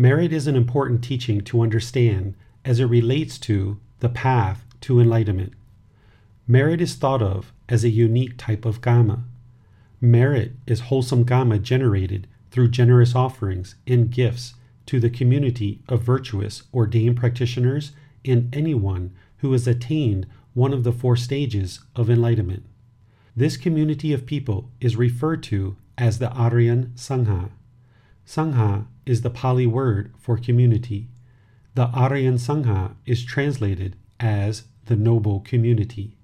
Merit is an important teaching to understand as it relates to the path to enlightenment. Merit is thought of as a unique type of karma. Merit is wholesome karma generated through generous offerings and gifts to the community of virtuous ordained practitioners and anyone who has attained one of the four stages of enlightenment. This community of people is referred to as the Aryan Sangha. Sangha is the Pali word for community. The Aryan Sangha is translated as the noble community.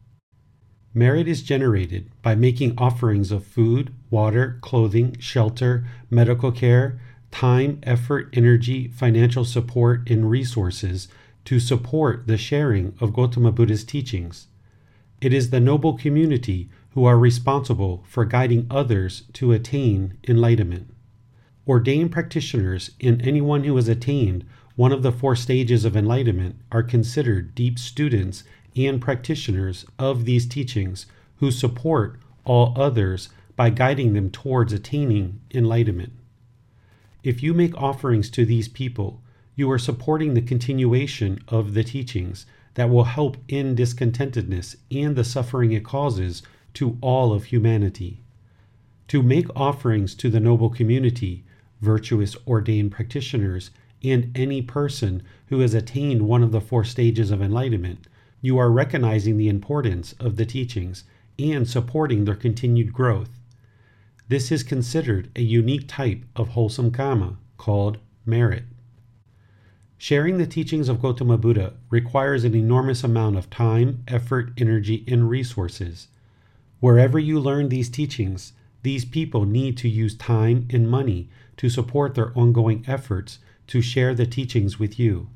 Merit is generated by making offerings of food, water, clothing, shelter, medical care, time, effort, energy, financial support, and resources to support the sharing of Gautama Buddha's teachings. It is the noble community who are responsible for guiding others to attain enlightenment. Ordained practitioners and anyone who has attained one of the four stages of enlightenment are considered deep students and practitioners of these teachings who support all others by guiding them towards attaining enlightenment. If you make offerings to these people, you are supporting the continuation of the teachings that will help end discontentedness and the suffering it causes to all of humanity. To make offerings to the noble community, virtuous ordained practitioners, and any person who has attained one of the four stages of enlightenment, you are recognizing the importance of the teachings and supporting their continued growth. This is considered a unique type of wholesome karma called merit. Sharing the teachings of Gautama Buddha requires an enormous amount of time, effort, energy, and resources. Wherever you learn these teachings, these people need to use time and money to support their ongoing efforts to share the teachings with you.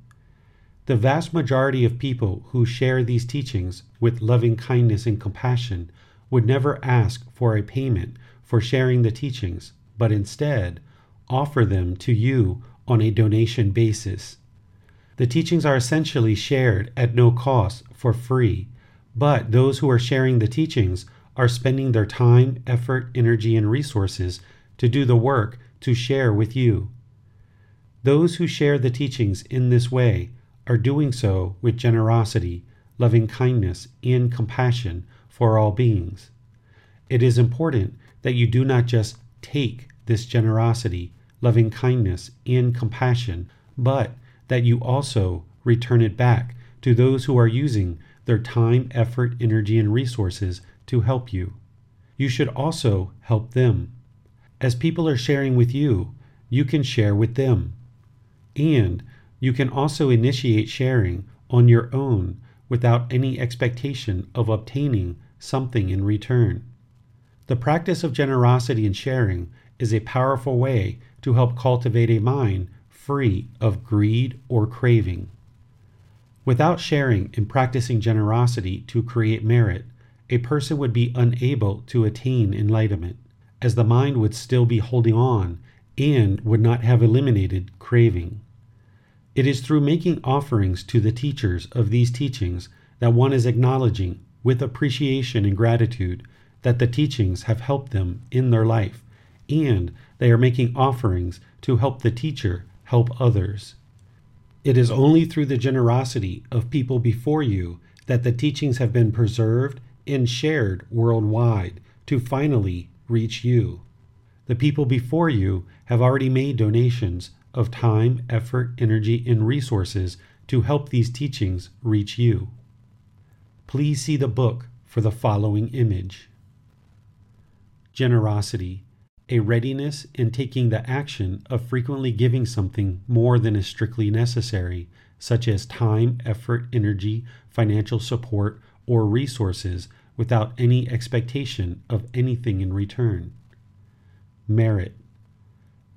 The vast majority of people who share these teachings with loving kindness and compassion would never ask for a payment for sharing the teachings, but instead offer them to you on a donation basis. The teachings are essentially shared at no cost for free, but those who are sharing the teachings are spending their time, effort, energy, and resources to do the work to share with you. Those who share the teachings in this way are doing so with generosity, loving kindness, and compassion for all beings. It is important that you do not just take this generosity, loving kindness, and compassion, but that you also return it back to those who are using their time, effort, energy, and resources to help you. You should also help them. As people are sharing with you, you can share with them. And you can also initiate sharing on your own without any expectation of obtaining something in return. The practice of generosity and sharing is a powerful way to help cultivate a mind free of greed or craving. Without sharing and practicing generosity to create merit, a person would be unable to attain enlightenment, as the mind would still be holding on and would not have eliminated craving. It is through making offerings to the teachers of these teachings that one is acknowledging, with appreciation and gratitude, that the teachings have helped them in their life, and they are making offerings to help the teacher help others. It is only through the generosity of people before you that the teachings have been preserved and shared worldwide to finally reach you. The people before you have already made donations of time, effort, energy, and resources to help these teachings reach you. Please see the book for the following image Generosity, a readiness in taking the action of frequently giving something more than is strictly necessary, such as time, effort, energy, financial support, or resources, without any expectation of anything in return. Merit,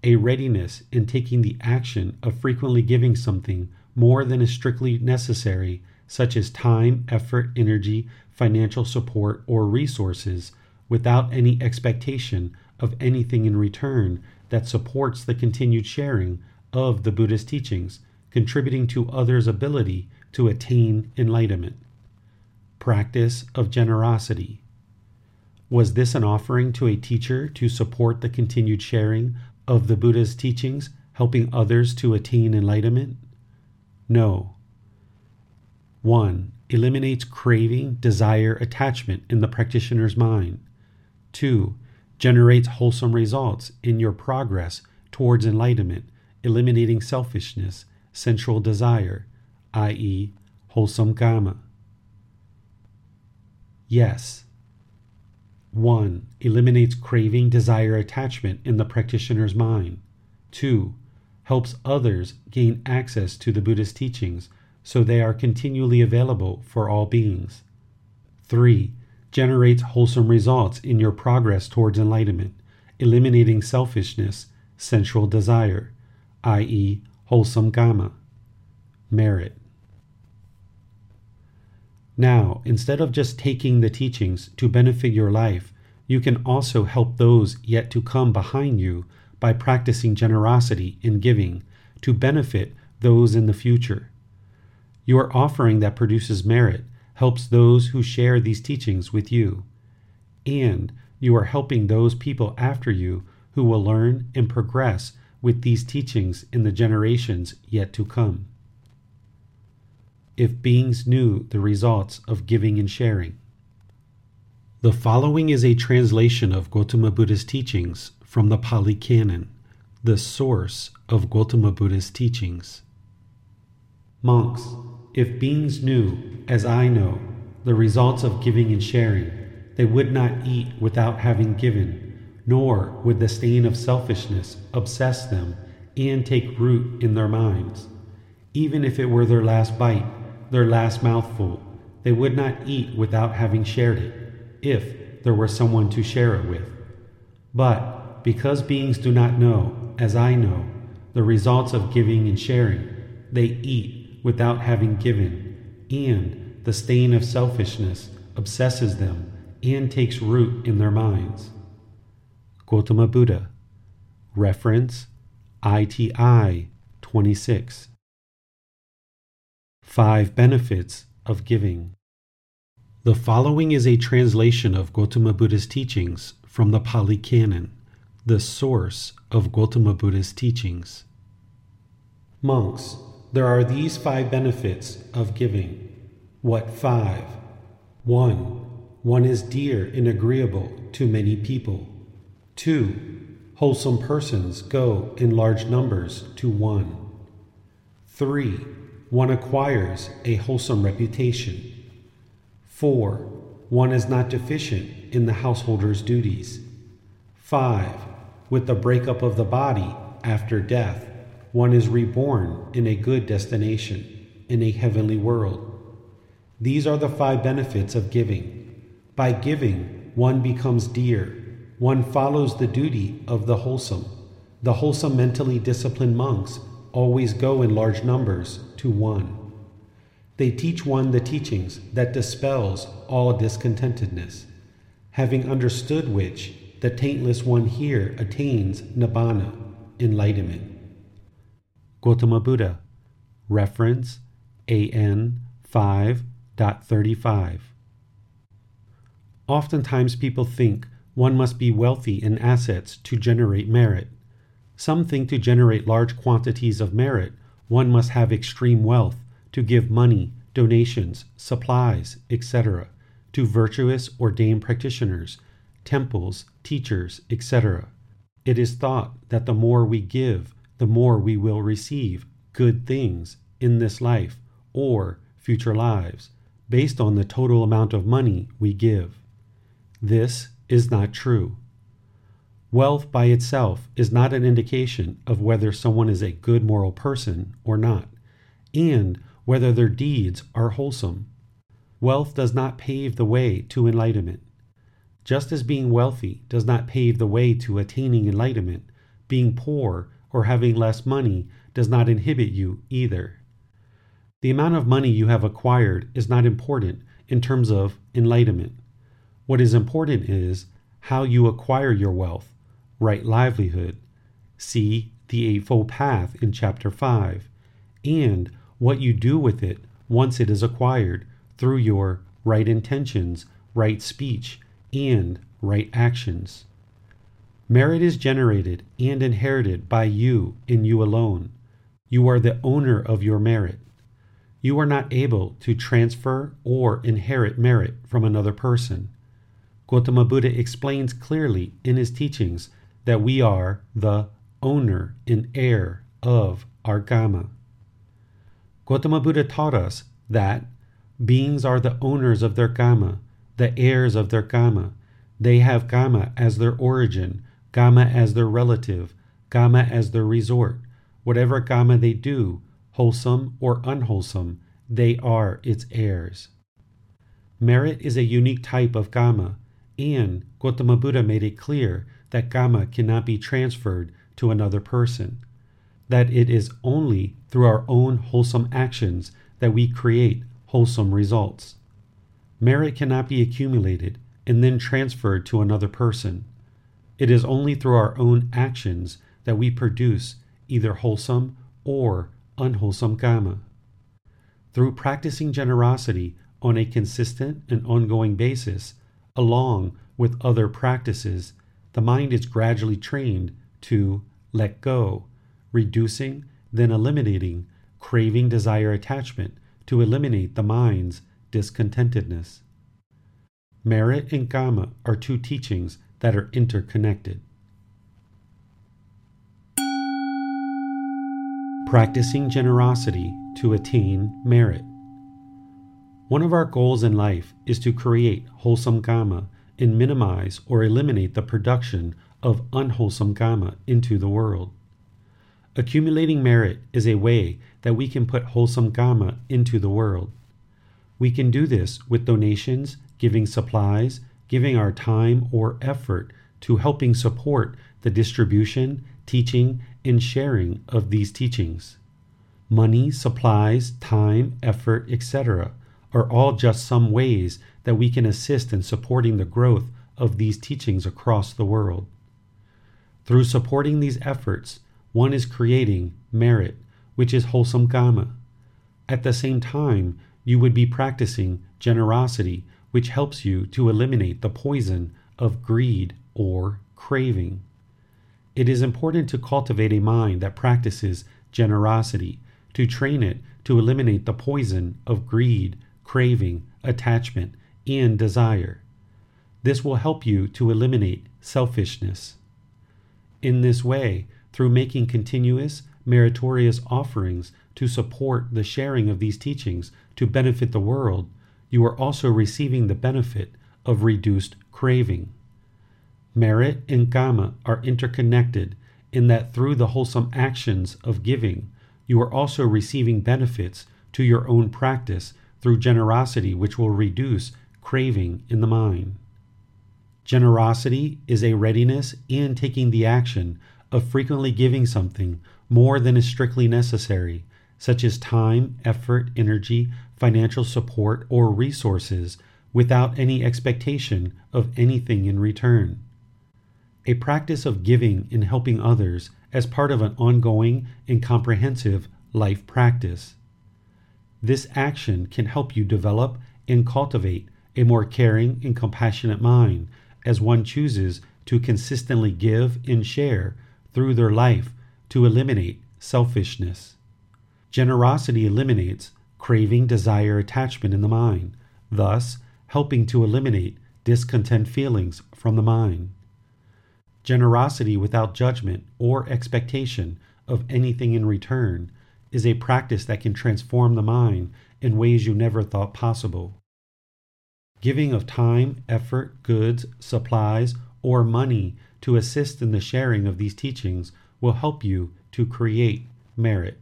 a readiness in taking the action of frequently giving something more than is strictly necessary, such as time, effort, energy, financial support, or resources, without any expectation of anything in return that supports the continued sharing of the Buddha's teachings, contributing to others' ability to attain enlightenment. Practice of generosity. Was this an offering to a teacher to support the continued sharing of the Buddha's teachings, helping others to attain enlightenment? No. 1. Eliminates craving, desire, attachment in the practitioner's mind. 2. Generates wholesome results in your progress towards enlightenment, eliminating selfishness, sensual desire, i.e., wholesome kamma. Yes. 1. Eliminates craving, desire, attachment in the practitioner's mind. 2 helps others gain access to the Buddhist teachings so they are continually available for all beings. 3. Generates wholesome results in your progress towards enlightenment, eliminating selfishness, sensual desire, i.e., wholesome kamma. Merit. Now, instead of just taking the teachings to benefit your life, you can also help those yet to come behind you by practicing generosity in giving to benefit those in the future. Your offering that produces merit helps those who share these teachings with you, and you are helping those people after you who will learn and progress with these teachings in the generations yet to come. If beings knew the results of giving and sharing. The following is a translation of Gautama Buddha's teachings from the Pali Canon, the source of Gautama Buddha's teachings. Monks, if beings knew, as I know, the results of giving and sharing, they would not eat without having given, nor would the stain of selfishness obsess them and take root in their minds. Even if it were their last bite, their last mouthful, they would not eat without having shared it, if there were someone to share it with. But because beings do not know, as I know, the results of giving and sharing, they eat without having given, and the stain of selfishness obsesses them and takes root in their minds. Gautama Buddha. Reference ITI 26. Five Benefits of Giving. The following is a translation of Gautama Buddha's teachings from the Pali Canon the source of Gautama Buddha's teachings. Monks, there are these five benefits of giving. What five? One, one is dear and agreeable to many people. Two, wholesome persons go in large numbers to one. Three, one acquires a wholesome reputation. Four, one is not deficient in the householder's duties. Five, with the breakup of the body after death, one is reborn in a good destination, in a heavenly world. These are the five benefits of giving. By giving, one becomes dear. One follows the duty of the wholesome. The wholesome mentally disciplined monks always go in large numbers to one. They teach one the teachings that dispels all discontentedness, having understood which the taintless one here attains nibbana, enlightenment. Gautama Buddha, reference AN 5.35. Oftentimes people think one must be wealthy in assets to generate merit. Some think to generate large quantities of merit, one must have extreme wealth to give money, donations, supplies, etc., to virtuous ordained practitioners temples, teachers, etc. It is thought that the more we give, the more we will receive good things in this life or future lives based on the total amount of money we give. This is not true. Wealth by itself is not an indication of whether someone is a good moral person or not, and whether their deeds are wholesome. Wealth does not pave the way to enlightenment. Just as being wealthy does not pave the way to attaining enlightenment, being poor or having less money does not inhibit you either. The amount of money you have acquired is not important in terms of enlightenment. What is important is how you acquire your wealth, right livelihood. See the Eightfold Path in Chapter 5, and what you do with it once it is acquired through your right intentions, right speech, and right actions. Merit is generated and inherited by you and you alone. You are the owner of your merit. You are not able to transfer or inherit merit from another person. Gautama Buddha explains clearly in his teachings that we are the owner and heir of our Kamma. Gautama Buddha taught us that beings are the owners of their Kamma, the heirs of their Kamma. They have Kamma as their origin, Kamma as their relative, Kamma as their resort. Whatever Kamma they do, wholesome or unwholesome, they are its heirs. Merit is a unique type of Kamma, and Gautama Buddha made it clear that Kamma cannot be transferred to another person, that it is only through our own wholesome actions that we create wholesome results. Merit cannot be accumulated and then transferred to another person. It is only through our own actions that we produce either wholesome or unwholesome karma. Through practicing generosity on a consistent and ongoing basis, along with other practices, the mind is gradually trained to let go, reducing, then eliminating craving, desire, attachment to eliminate the mind's discontentedness. Merit and Kamma are two teachings that are interconnected. Practicing generosity to attain merit. One of our goals in life is to create wholesome Kamma and minimize or eliminate the production of unwholesome Kamma into the world. Accumulating merit is a way that we can put wholesome Kamma into the world. We can do this with donations, giving supplies, giving our time or effort to helping support the distribution, teaching, and sharing of these teachings. Money, supplies, time, effort, etc., are all just some ways that we can assist in supporting the growth of these teachings across the world. Through supporting these efforts, one is creating merit which is wholesome karma. At the same time, you would be practicing generosity, which helps you to eliminate the poison of greed or craving. It is important to cultivate a mind that practices generosity, to train it to eliminate the poison of greed, craving, attachment, and desire. This will help you to eliminate selfishness. In this way, through making continuous meritorious offerings to support the sharing of these teachings to benefit the world, you are also receiving the benefit of reduced craving. Merit and Kamma are interconnected in that through the wholesome actions of giving, you are also receiving benefits to your own practice through generosity, which will reduce craving in the mind. Generosity is a readiness and taking the action of frequently giving something more than is strictly necessary, such as time, effort, energy, financial support, or resources, without any expectation of anything in return. A practice of giving and helping others as part of an ongoing and comprehensive life practice. This action can help you develop and cultivate a more caring and compassionate mind as one chooses to consistently give and share through their life to eliminate selfishness. Generosity eliminates craving, desire, attachment in the mind, thus helping to eliminate discontent feelings from the mind. Generosity without judgment or expectation of anything in return is a practice that can transform the mind in ways you never thought possible. Giving of time, effort, goods, supplies, or money to assist in the sharing of these teachings will help you to create merit.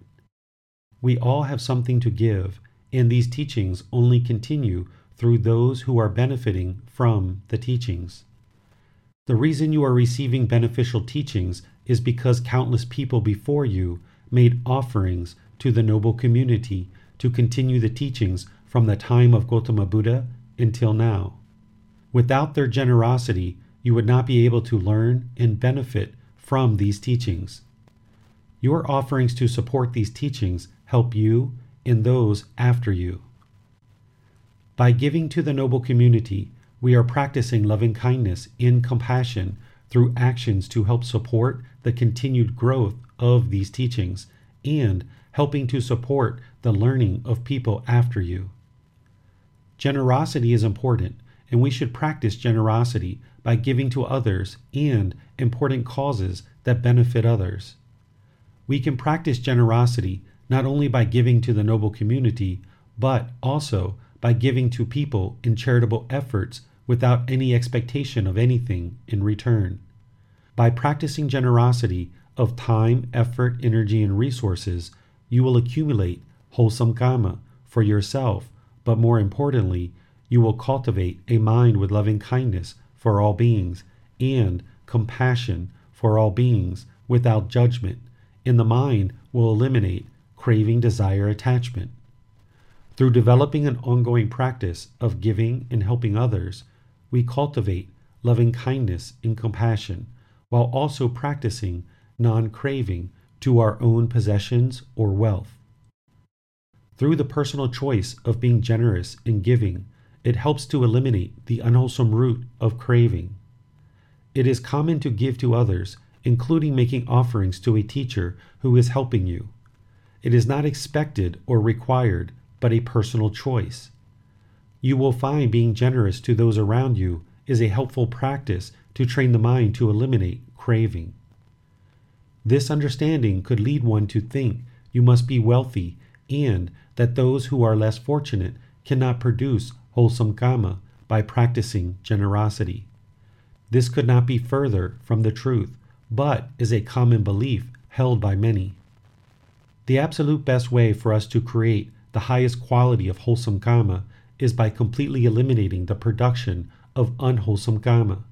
We all have something to give, and these teachings only continue through those who are benefiting from the teachings. The reason you are receiving beneficial teachings is because countless people before you made offerings to the noble community to continue the teachings from the time of Gautama Buddha until now. Without their generosity, you would not be able to learn and benefit from these teachings. Your offerings to support these teachings help you and those after you. By giving to the noble community, we are practicing loving kindness and compassion through actions to help support the continued growth of these teachings and helping to support the learning of people after you. Generosity is important, and we should practice generosity by giving to others and important causes that benefit others. We can practice generosity not only by giving to the noble community, but also by giving to people in charitable efforts without any expectation of anything in return. By practicing generosity of time, effort, energy, and resources, you will accumulate wholesome karma for yourself, but more importantly, you will cultivate a mind with loving kindness for all beings and compassion for all beings without judgment, and the mind will eliminate craving, desire, attachment. Through developing an ongoing practice of giving and helping others, we cultivate loving kindness and compassion while also practicing non craving to our own possessions or wealth. Through the personal choice of being generous and giving, it helps to eliminate the unwholesome root of craving. It is common to give to others, including making offerings to a teacher who is helping you. It is not expected or required, but a personal choice. You will find being generous to those around you is a helpful practice to train the mind to eliminate craving. This understanding could lead one to think you must be wealthy and that those who are less fortunate cannot produce wholesome karma by practicing generosity. This could not be further from the truth, but is a common belief held by many. The absolute best way for us to create the highest quality of wholesome karma is by completely eliminating the production of unwholesome karma.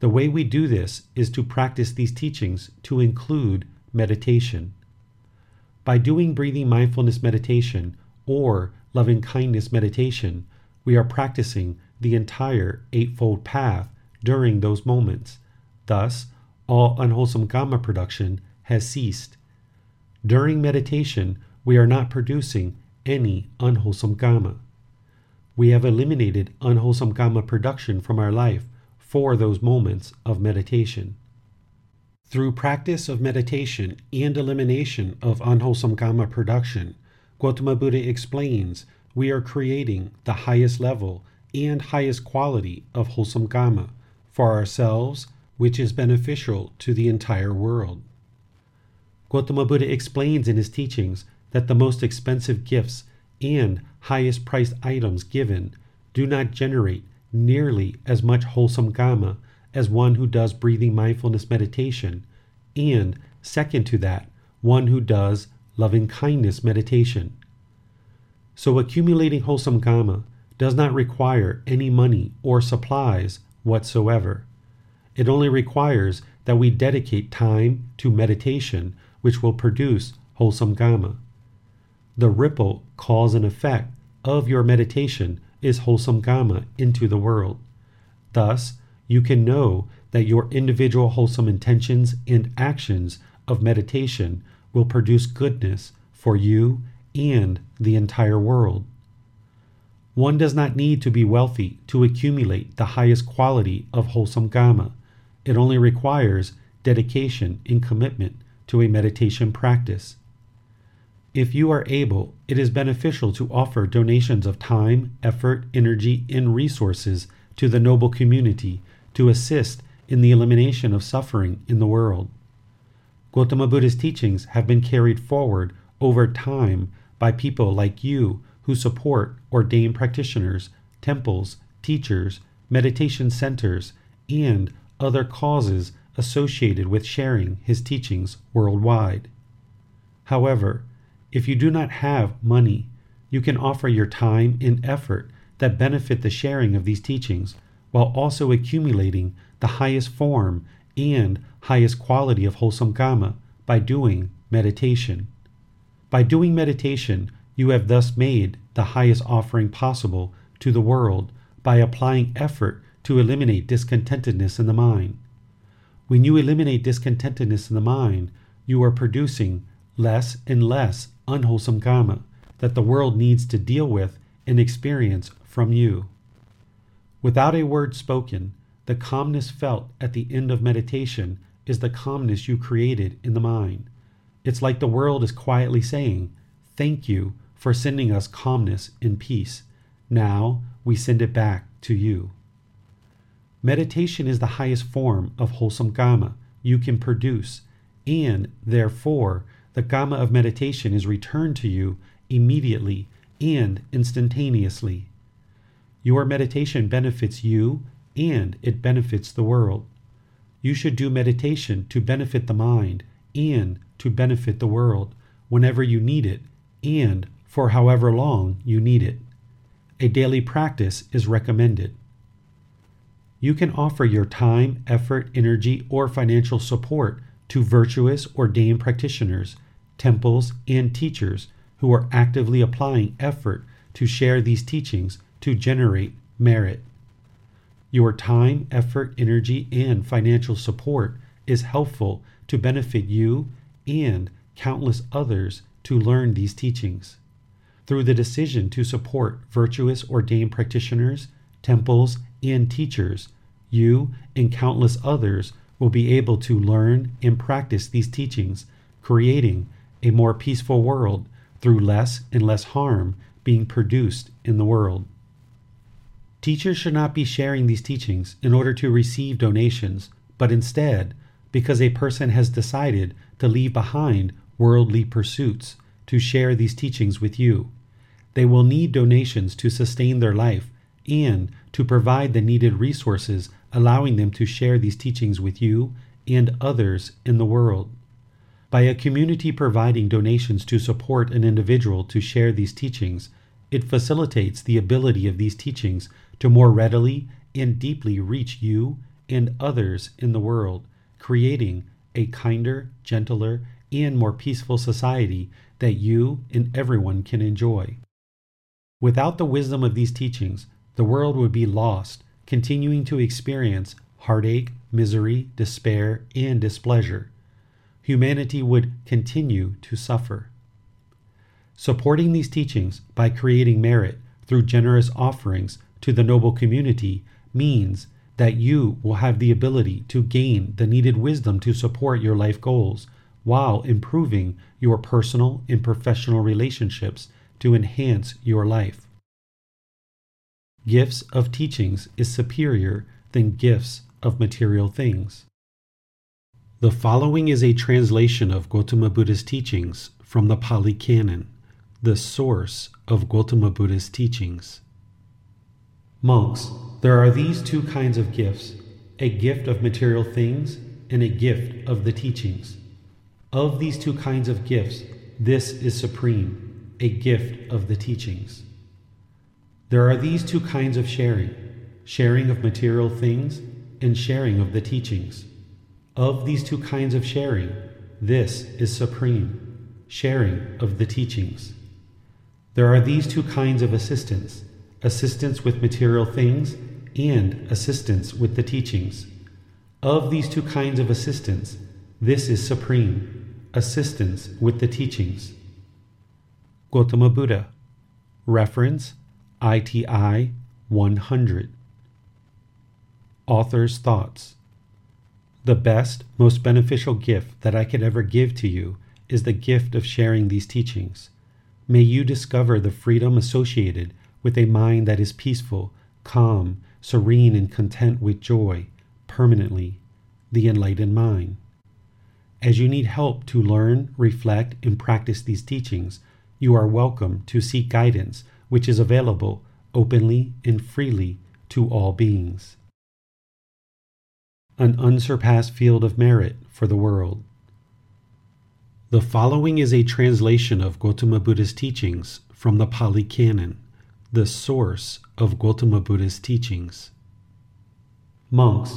The way we do this is to practice these teachings to include meditation. By doing breathing mindfulness meditation or loving kindness meditation, we are practicing the entire Eightfold Path during those moments. Thus, all unwholesome karma production has ceased. During meditation, we are not producing any unwholesome karma. We have eliminated unwholesome karma production from our life for those moments of meditation. Through practice of meditation and elimination of unwholesome karma production, Gautama Buddha explains we are creating the highest level and highest quality of wholesome karma for ourselves, which is beneficial to the entire world. Gautama Buddha explains in his teachings that the most expensive gifts and highest priced items given do not generate nearly as much wholesome karma as one who does breathing mindfulness meditation, and second to that, one who does loving kindness meditation. So, accumulating wholesome karma does not require any money or supplies whatsoever. It only requires that we dedicate time to meditation, which will produce wholesome karma. The ripple, cause, and effect of your meditation is wholesome karma into the world. Thus, you can know that your individual wholesome intentions and actions of meditation will produce goodness for you and the entire world. One does not need to be wealthy to accumulate the highest quality of wholesome karma. It only requires dedication and commitment to a meditation practice. If you are able, it is beneficial to offer donations of time, effort, energy, and resources to the noble community to assist in the elimination of suffering in the world. Gautama Buddha's teachings have been carried forward over time by people like you who support ordained practitioners, temples, teachers, meditation centers, and other causes associated with sharing his teachings worldwide. However, if you do not have money, you can offer your time and effort that benefit the sharing of these teachings while also accumulating the highest form and highest quality of wholesome karma by doing meditation. By doing meditation, you have thus made the highest offering possible to the world by applying effort to eliminate discontentedness in the mind. When you eliminate discontentedness in the mind, you are producing less and less unwholesome karma that the world needs to deal with and experience from you. Without a word spoken, the calmness felt at the end of meditation is the calmness you created in the mind. It's like the world is quietly saying, Thank you for sending us calmness and peace. Now we send it back to you. Meditation is the highest form of wholesome karma you can produce, and therefore the karma of meditation is returned to you immediately and instantaneously. Your meditation benefits you and it benefits the world. You should do meditation to benefit the mind and to benefit the world whenever you need it and for however long you need it. A daily practice is recommended. You can offer your time, effort, energy, or financial support to virtuous ordained practitioners, temples, and teachers who are actively applying effort to share these teachings to generate merit. Your time, effort, energy, and financial support is helpful to benefit you and countless others to learn these teachings. Through the decision to support virtuous ordained practitioners, temples, and teachers, you and countless others will be able to learn and practice these teachings, creating a more peaceful world through less and less harm being produced in the world. Teachers should not be sharing these teachings in order to receive donations, but instead because a person has decided to leave behind worldly pursuits to share these teachings with you. They will need donations to sustain their life and to provide the needed resources, allowing them to share these teachings with you and others in the world. By a community providing donations to support an individual to share these teachings, it facilitates the ability of these teachings to more readily and deeply reach you and others in the world, creating a kinder, gentler, and more peaceful society that you and everyone can enjoy. Without the wisdom of these teachings, the world would be lost, continuing to experience heartache, misery, despair, and displeasure. Humanity would continue to suffer. Supporting these teachings by creating merit through generous offerings to the noble community means that you will have the ability to gain the needed wisdom to support your life goals while improving your personal and professional relationships to enhance your life. Gifts of teachings is superior than gifts of material things. The following is a translation of Gautama Buddha's teachings from the Pali Canon, the source of Gautama Buddha's teachings. Monks, there are these two kinds of gifts a gift of material things and a gift of the teachings. Of these two kinds of gifts, this is supreme, a gift of the teachings. There are these two kinds of sharing sharing of material things and sharing of the teachings. Of these two kinds of sharing, this is supreme, sharing of the teachings. There are these two kinds of assistance assistance with material things, and assistance with the teachings. Of these two kinds of assistance, this is supreme assistance with the teachings. Gautama Buddha. Reference ITI 100. Author's Thoughts. The best, most beneficial gift that I could ever give to you is the gift of sharing these teachings. May you discover the freedom associated with a mind that is peaceful, calm, serene, and content with joy, permanently, the enlightened mind. As you need help to learn, reflect, and practice these teachings, you are welcome to seek guidance, which is available openly and freely to all beings. An unsurpassed field of merit for the world. The following is a translation of Gautama Buddha's teachings from the Pali Canon, the source of Gautama Buddha's teachings. Monks,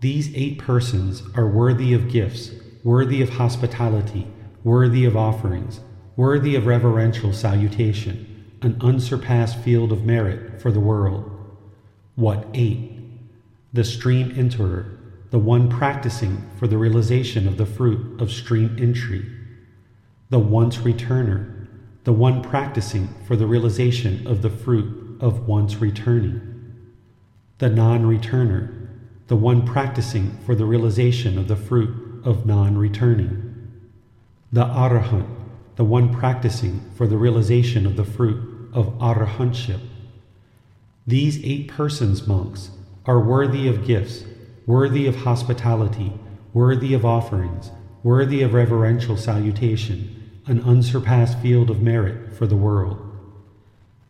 these eight persons are worthy of gifts, worthy of hospitality, worthy of offerings, worthy of reverential salutation, an unsurpassed field of merit for the world. What eight? The stream enterer, the one practicing for the realization of the fruit of stream entry. The once returner, the one practicing for the realization of the fruit of once returning. The non returner, the one practicing for the realization of the fruit of non returning. The Arahant, the one practicing for the realization of the fruit of Arahantship. These eight persons, monks, are worthy of gifts, worthy of hospitality, worthy of offerings, worthy of reverential salutation, an unsurpassed field of merit for the world.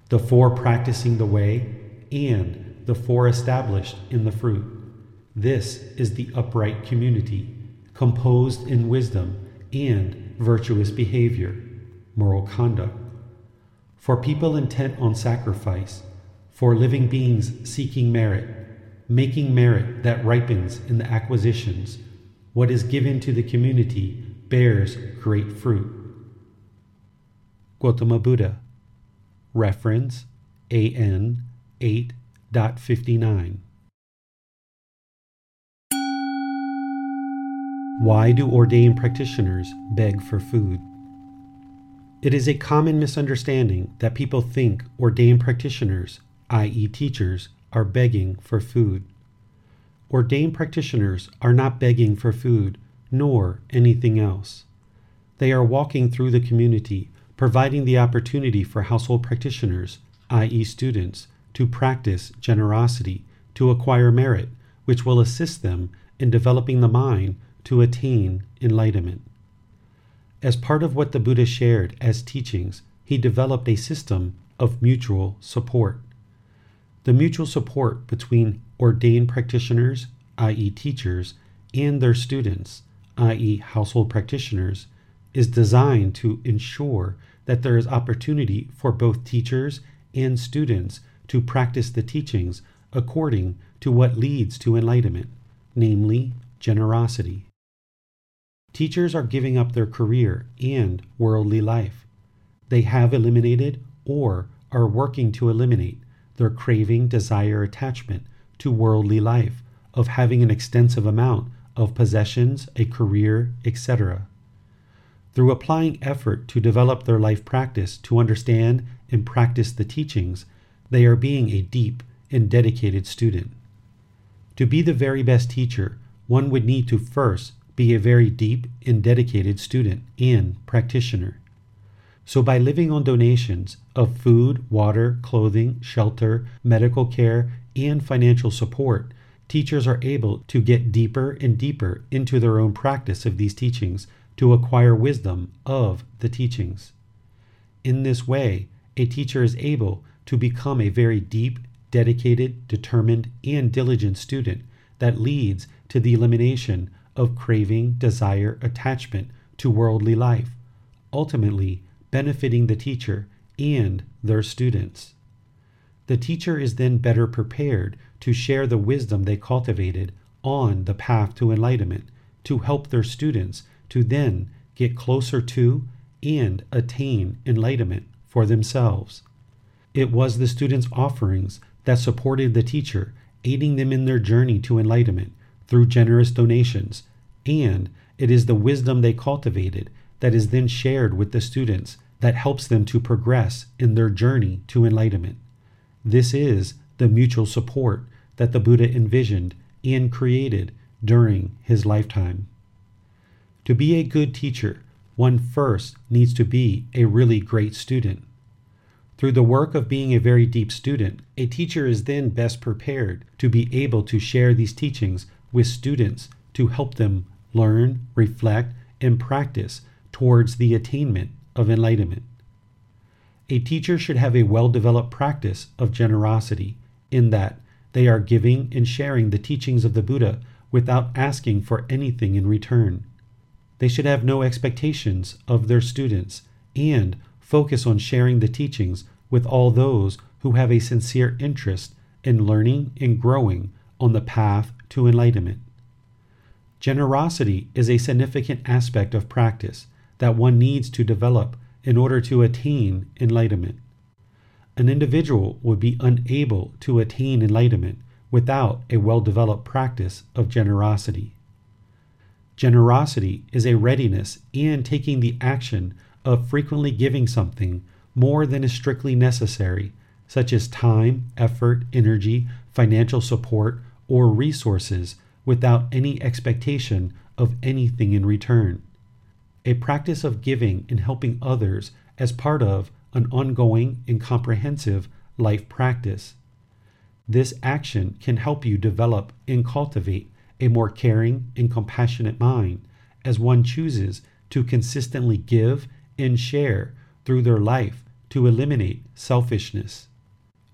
The four practicing the way, and the four established in the fruit. This is the upright community, composed in wisdom and virtuous behavior, moral conduct. For people intent on sacrifice, for living beings seeking merit, making merit that ripens in the acquisitions, what is given to the community bears great fruit. Gautama Buddha. Reference AN 8.59. Why do ordained practitioners beg for food? It is a common misunderstanding that people think ordained practitioners, i.e., teachers, are begging for food. Ordained practitioners are not begging for food, nor anything else. They are walking through the community, providing the opportunity for household practitioners, i.e., students, to practice generosity, to acquire merit, which will assist them in developing the mind to attain enlightenment. As part of what the Buddha shared as teachings, he developed a system of mutual support. The mutual support between ordained practitioners, i.e., teachers, and their students, i.e., household practitioners, is designed to ensure that there is opportunity for both teachers and students to practice the teachings according to what leads to enlightenment, namely generosity. Teachers are giving up their career and worldly life. They have eliminated or are working to eliminate their craving, desire, attachment to worldly life of having an extensive amount of possessions, a career, etc. Through applying effort to develop their life practice to understand and practice the teachings, they are being a deep and dedicated student. To be the very best teacher, one would need to first be a very deep and dedicated student and practitioner. So, by living on donations of food, water, clothing, shelter, medical care, and financial support, teachers are able to get deeper and deeper into their own practice of these teachings to acquire wisdom of the teachings. In this way, a teacher is able to become a very deep, dedicated, determined, and diligent student that leads to the elimination of craving, desire, attachment to worldly life, ultimately benefiting the teacher and their students. The teacher is then better prepared to share the wisdom they cultivated on the path to enlightenment to help their students to then get closer to and attain enlightenment for themselves. It was the students' offerings that supported the teacher, aiding them in their journey to enlightenment through generous donations, and it is the wisdom they cultivated that is then shared with the students that helps them to progress in their journey to enlightenment. This is the mutual support that the Buddha envisioned and created during his lifetime. To be a good teacher, one first needs to be a really great student. Through the work of being a very deep student, a teacher is then best prepared to be able to share these teachings with students to help them learn, reflect, and practice towards the attainment of enlightenment. A teacher should have a well developed practice of generosity in that they are giving and sharing the teachings of the Buddha without asking for anything in return. They should have no expectations of their students and focus on sharing the teachings with all those who have a sincere interest in learning and growing on the path to enlightenment. Generosity is a significant aspect of practice that one needs to develop in order to attain enlightenment. An individual would be unable to attain enlightenment without a well developed practice of generosity. Generosity is a readiness and taking the action of frequently giving something more than is strictly necessary, such as time, effort, energy, financial support, or resources, without any expectation of anything in return. A practice of giving and helping others as part of an ongoing and comprehensive life practice. This action can help you develop and cultivate a more caring and compassionate mind as one chooses to consistently give and share through their life to eliminate selfishness.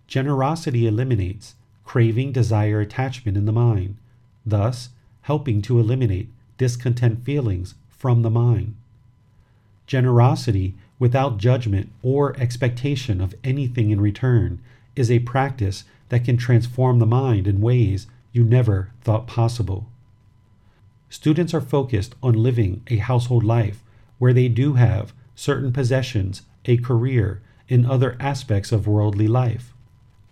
Generosity eliminates craving, desire, attachment in the mind, thus helping to eliminate discontent feelings from the mind. Generosity without judgment or expectation of anything in return is a practice that can transform the mind in ways you never thought possible. Students are focused on living a household life where they do have certain possessions, a career, and other aspects of worldly life.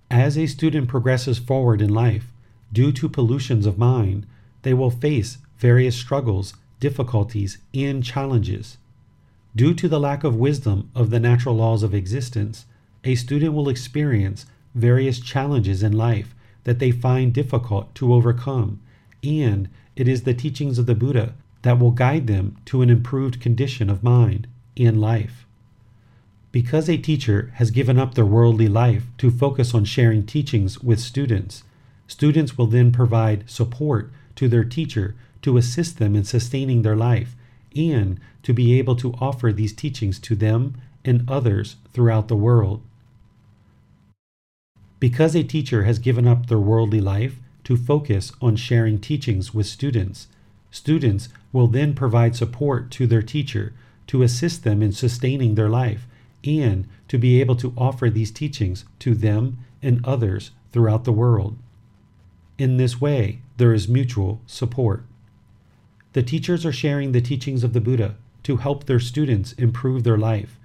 As a student progresses forward in life, due to pollutions of mind, they will face various struggles, difficulties, and challenges. Due to the lack of wisdom of the natural laws of existence, a student will experience various challenges in life that they find difficult to overcome, and it is the teachings of the Buddha that will guide them to an improved condition of mind in life. Because a teacher has given up their worldly life to focus on sharing teachings with students, students will then provide support to their teacher to assist them in sustaining their life and to be able to offer these teachings to them and others throughout the world. Because a teacher has given up their worldly life to focus on sharing teachings with students, students will then provide support to their teacher to assist them in sustaining their life and to be able to offer these teachings to them and others throughout the world. In this way, there is mutual support. The teachers are sharing the teachings of the Buddha to help their students improve their life,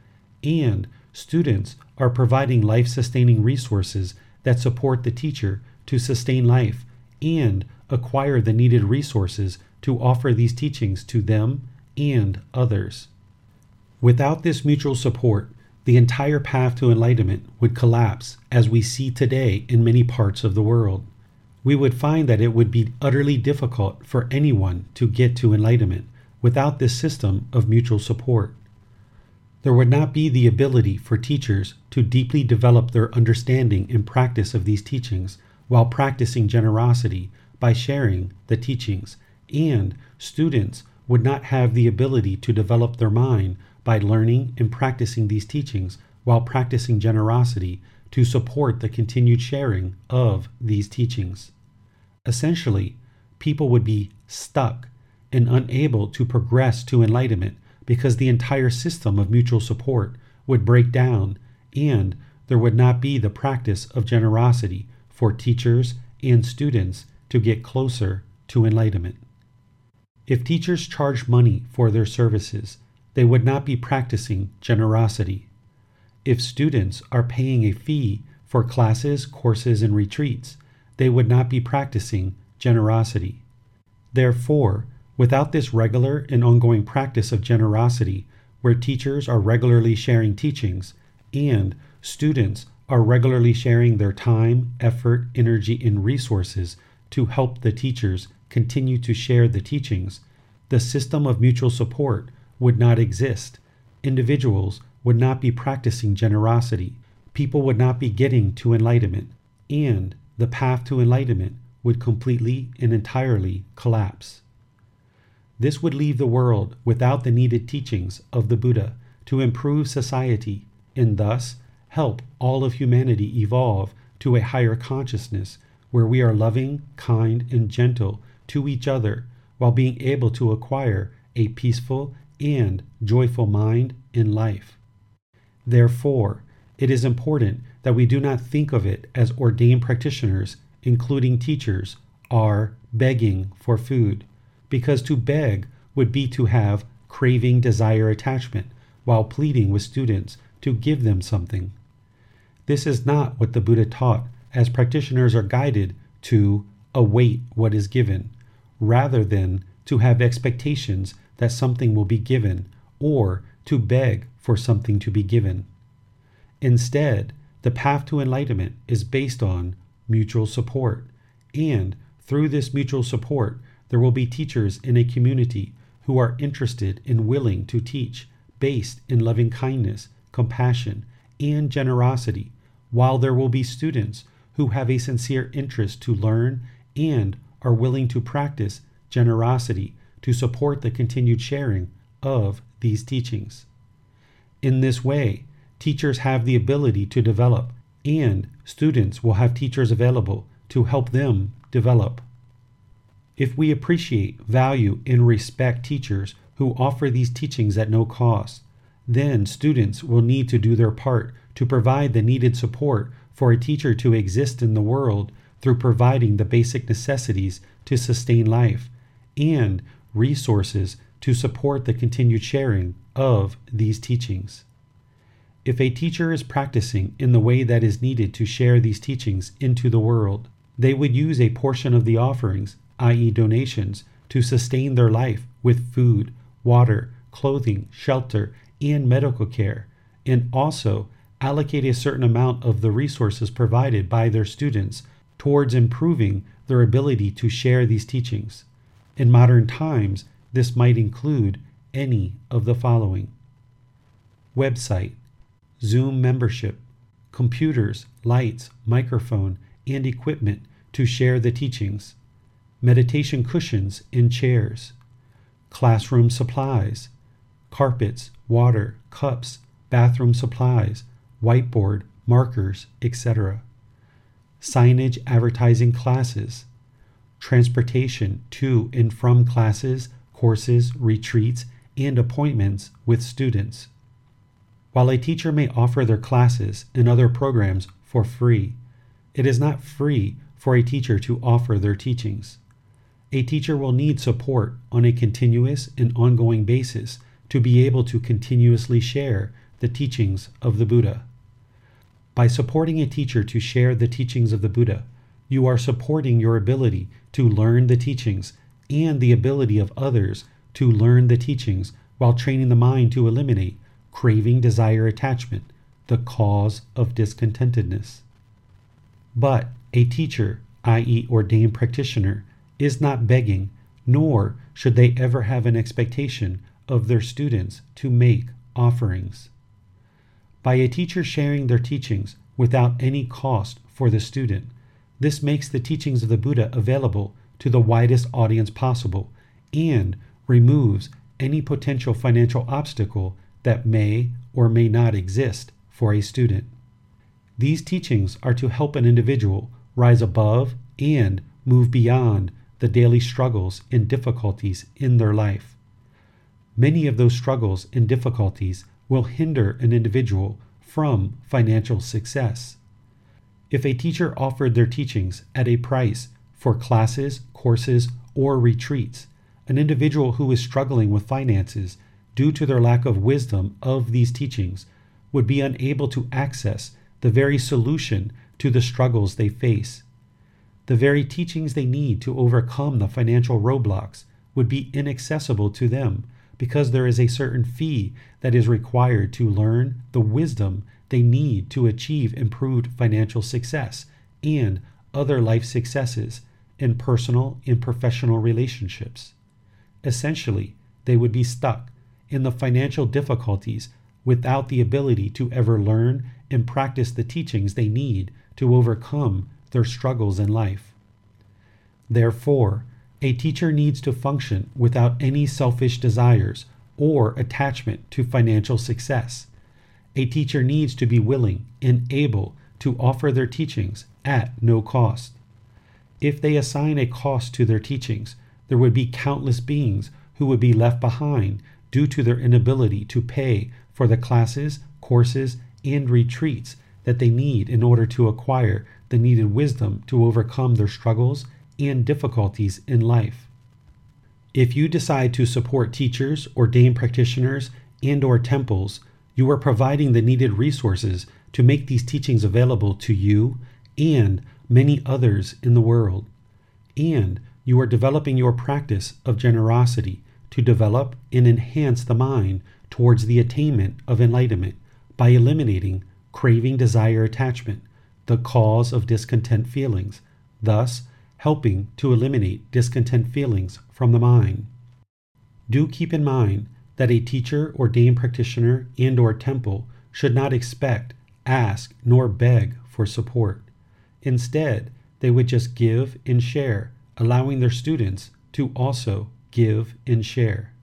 and students are providing life sustaining resources that support the teacher to sustain life and acquire the needed resources to offer these teachings to them and others. Without this mutual support, the entire path to enlightenment would collapse as we see today in many parts of the world. We would find that it would be utterly difficult for anyone to get to enlightenment without this system of mutual support. There would not be the ability for teachers to deeply develop their understanding and practice of these teachings while practicing generosity by sharing the teachings, and students would not have the ability to develop their mind by learning and practicing these teachings while practicing generosity to support the continued sharing of these teachings. Essentially, people would be stuck and unable to progress to enlightenment because the entire system of mutual support would break down and there would not be the practice of generosity for teachers and students to get closer to enlightenment. If teachers charge money for their services, they would not be practicing generosity. If students are paying a fee for classes, courses, and retreats, they would not be practicing generosity. Therefore, without this regular and ongoing practice of generosity, where teachers are regularly sharing teachings and students are regularly sharing their time, effort, energy, and resources to help the teachers continue to share the teachings, the system of mutual support would not exist. Individuals would not be practicing generosity. People would not be getting to enlightenment. And the path to enlightenment would completely and entirely collapse. This would leave the world without the needed teachings of the Buddha to improve society and thus help all of humanity evolve to a higher consciousness where we are loving, kind, and gentle to each other while being able to acquire a peaceful and joyful mind in life. Therefore, it is important that we do not think of it as ordained practitioners, including teachers, are begging for food, because to beg would be to have craving desire attachment while pleading with students to give them something. This is not what the Buddha taught, as practitioners are guided to await what is given, rather than to have expectations that something will be given or to beg for something to be given. Instead, the path to enlightenment is based on mutual support, and through this mutual support, there will be teachers in a community who are interested and willing to teach based in loving kindness, compassion, and generosity, while there will be students who have a sincere interest to learn and are willing to practice generosity to support the continued sharing of these teachings. In this way, teachers have the ability to develop, and students will have teachers available to help them develop. If we appreciate, value, and respect teachers who offer these teachings at no cost, then students will need to do their part to provide the needed support for a teacher to exist in the world through providing the basic necessities to sustain life and resources to support the continued sharing of these teachings. If a teacher is practicing in the way that is needed to share these teachings into the world, they would use a portion of the offerings, i.e., donations, to sustain their life with food, water, clothing, shelter, and medical care, and also allocate a certain amount of the resources provided by their students towards improving their ability to share these teachings. In modern times, this might include any of the following website, Zoom membership, computers, lights, microphone, and equipment to share the teachings, meditation cushions and chairs, classroom supplies, carpets, water, cups, bathroom supplies, whiteboard, markers, etc. Signage advertising classes, transportation to and from classes, courses, retreats, and appointments with students. While a teacher may offer their classes and other programs for free, it is not free for a teacher to offer their teachings. A teacher will need support on a continuous and ongoing basis to be able to continuously share the teachings of the Buddha. By supporting a teacher to share the teachings of the Buddha, you are supporting your ability to learn the teachings and the ability of others to learn the teachings while training the mind to eliminate craving, desire, attachment, the cause of discontentedness. But a teacher, i.e., ordained practitioner, is not begging, nor should they ever have an expectation of their students to make offerings. By a teacher sharing their teachings without any cost for the student, this makes the teachings of the Buddha available to the widest audience possible and removes any potential financial obstacle that may or may not exist for a student. These teachings are to help an individual rise above and move beyond the daily struggles and difficulties in their life. Many of those struggles and difficulties will hinder an individual from financial success. If a teacher offered their teachings at a price for classes, courses, or retreats, an individual who is struggling with finances due to their lack of wisdom of these teachings would be unable to access the very solution to the struggles they face. The very teachings they need to overcome the financial roadblocks would be inaccessible to them because there is a certain fee that is required to learn the wisdom they need to achieve improved financial success and other life successes in personal and professional relationships. Essentially, they would be stuck in the financial difficulties without the ability to ever learn and practice the teachings they need to overcome their struggles in life. Therefore, A teacher needs to function without any selfish desires or attachment to financial success. A teacher needs to be willing and able to offer their teachings at no cost. If they assign a cost to their teachings, there would be countless beings who would be left behind due to their inability to pay for the classes, courses, and retreats that they need in order to acquire the needed wisdom to overcome their struggles and difficulties in life. If you decide to support teachers, ordained practitioners, and or temples, you are providing the needed resources to make these teachings available to you and many others in the world. And you are developing your practice of generosity to develop and enhance the mind towards the attainment of enlightenment by eliminating craving, desire, attachment, the cause of discontent feelings, thus helping to eliminate discontent feelings from the mind. Do keep in mind that a teacher, ordained practitioner, and or temple should not expect, ask, nor beg for support. Instead, they would just give and share, allowing their students to also give and share.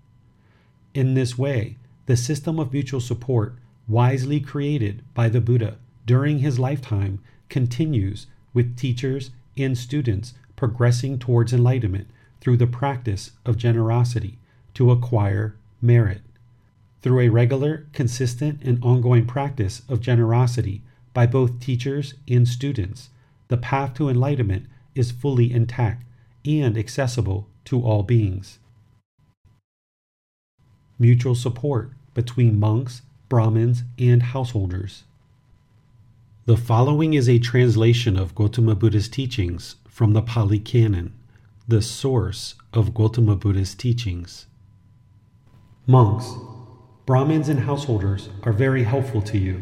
In this way, the system of mutual support, wisely created by the Buddha during his lifetime, continues with teachers and students progressing towards enlightenment through the practice of generosity to acquire merit. Through a regular, consistent, and ongoing practice of generosity by both teachers and students, the path to enlightenment is fully intact and accessible to all beings. Mutual support between monks, Brahmins, and householders. The following is a translation of Gotama Buddha's teachings from the Pali Canon, the source of Gotama Buddha's teachings. Monks, Brahmins, and householders are very helpful to you.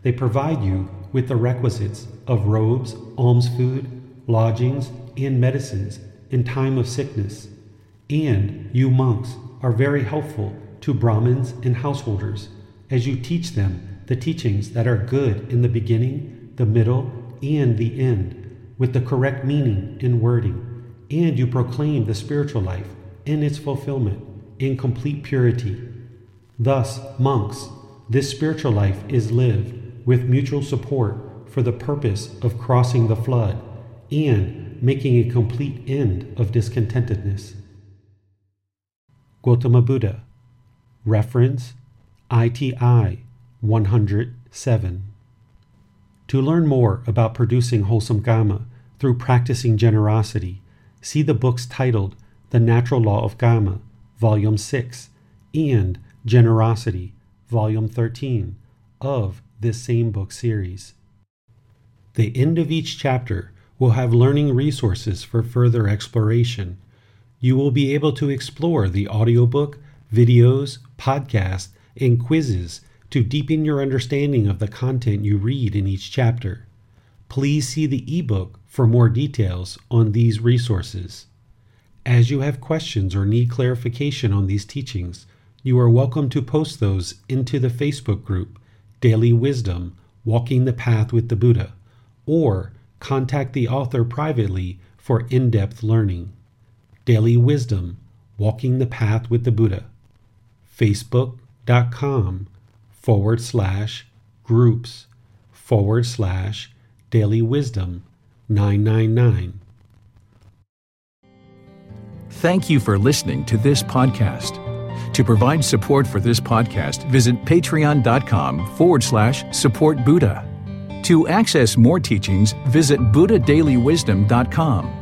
They provide you with the requisites of robes, alms food, lodgings, and medicines in time of sickness. And you monks are very helpful to Brahmins and householders as you teach them the teachings that are good in the beginning, the middle, and the end, with the correct meaning and wording. And you proclaim the spiritual life in its fulfillment in complete purity. Thus, monks, this spiritual life is lived with mutual support for the purpose of crossing the flood and making a complete end of discontentedness. Gotama Buddha, reference ITI 107. To learn more about producing wholesome Kamma through practicing generosity, see the books titled The Natural Law of Kamma, Volume 6, and Generosity, Volume 13, of this same book series. The end of each chapter will have learning resources for further exploration. You will be able to explore the audiobook, videos, podcast, and quizzes to deepen your understanding of the content you read in each chapter. Please see the ebook for more details on these resources. As you have questions or need clarification on these teachings, you are welcome to post those into the Facebook group Daily Wisdom Walking the Path with the Buddha, or contact the author privately for in depth learning. Daily Wisdom Walking the Path with the Buddha. Facebook.com forward slash groups forward slash daily wisdom 999. Thank you for listening to this podcast. To provide support for this podcast, visit patreon.com forward slash support Buddha. To access more teachings, visit buddhadailywisdom.com.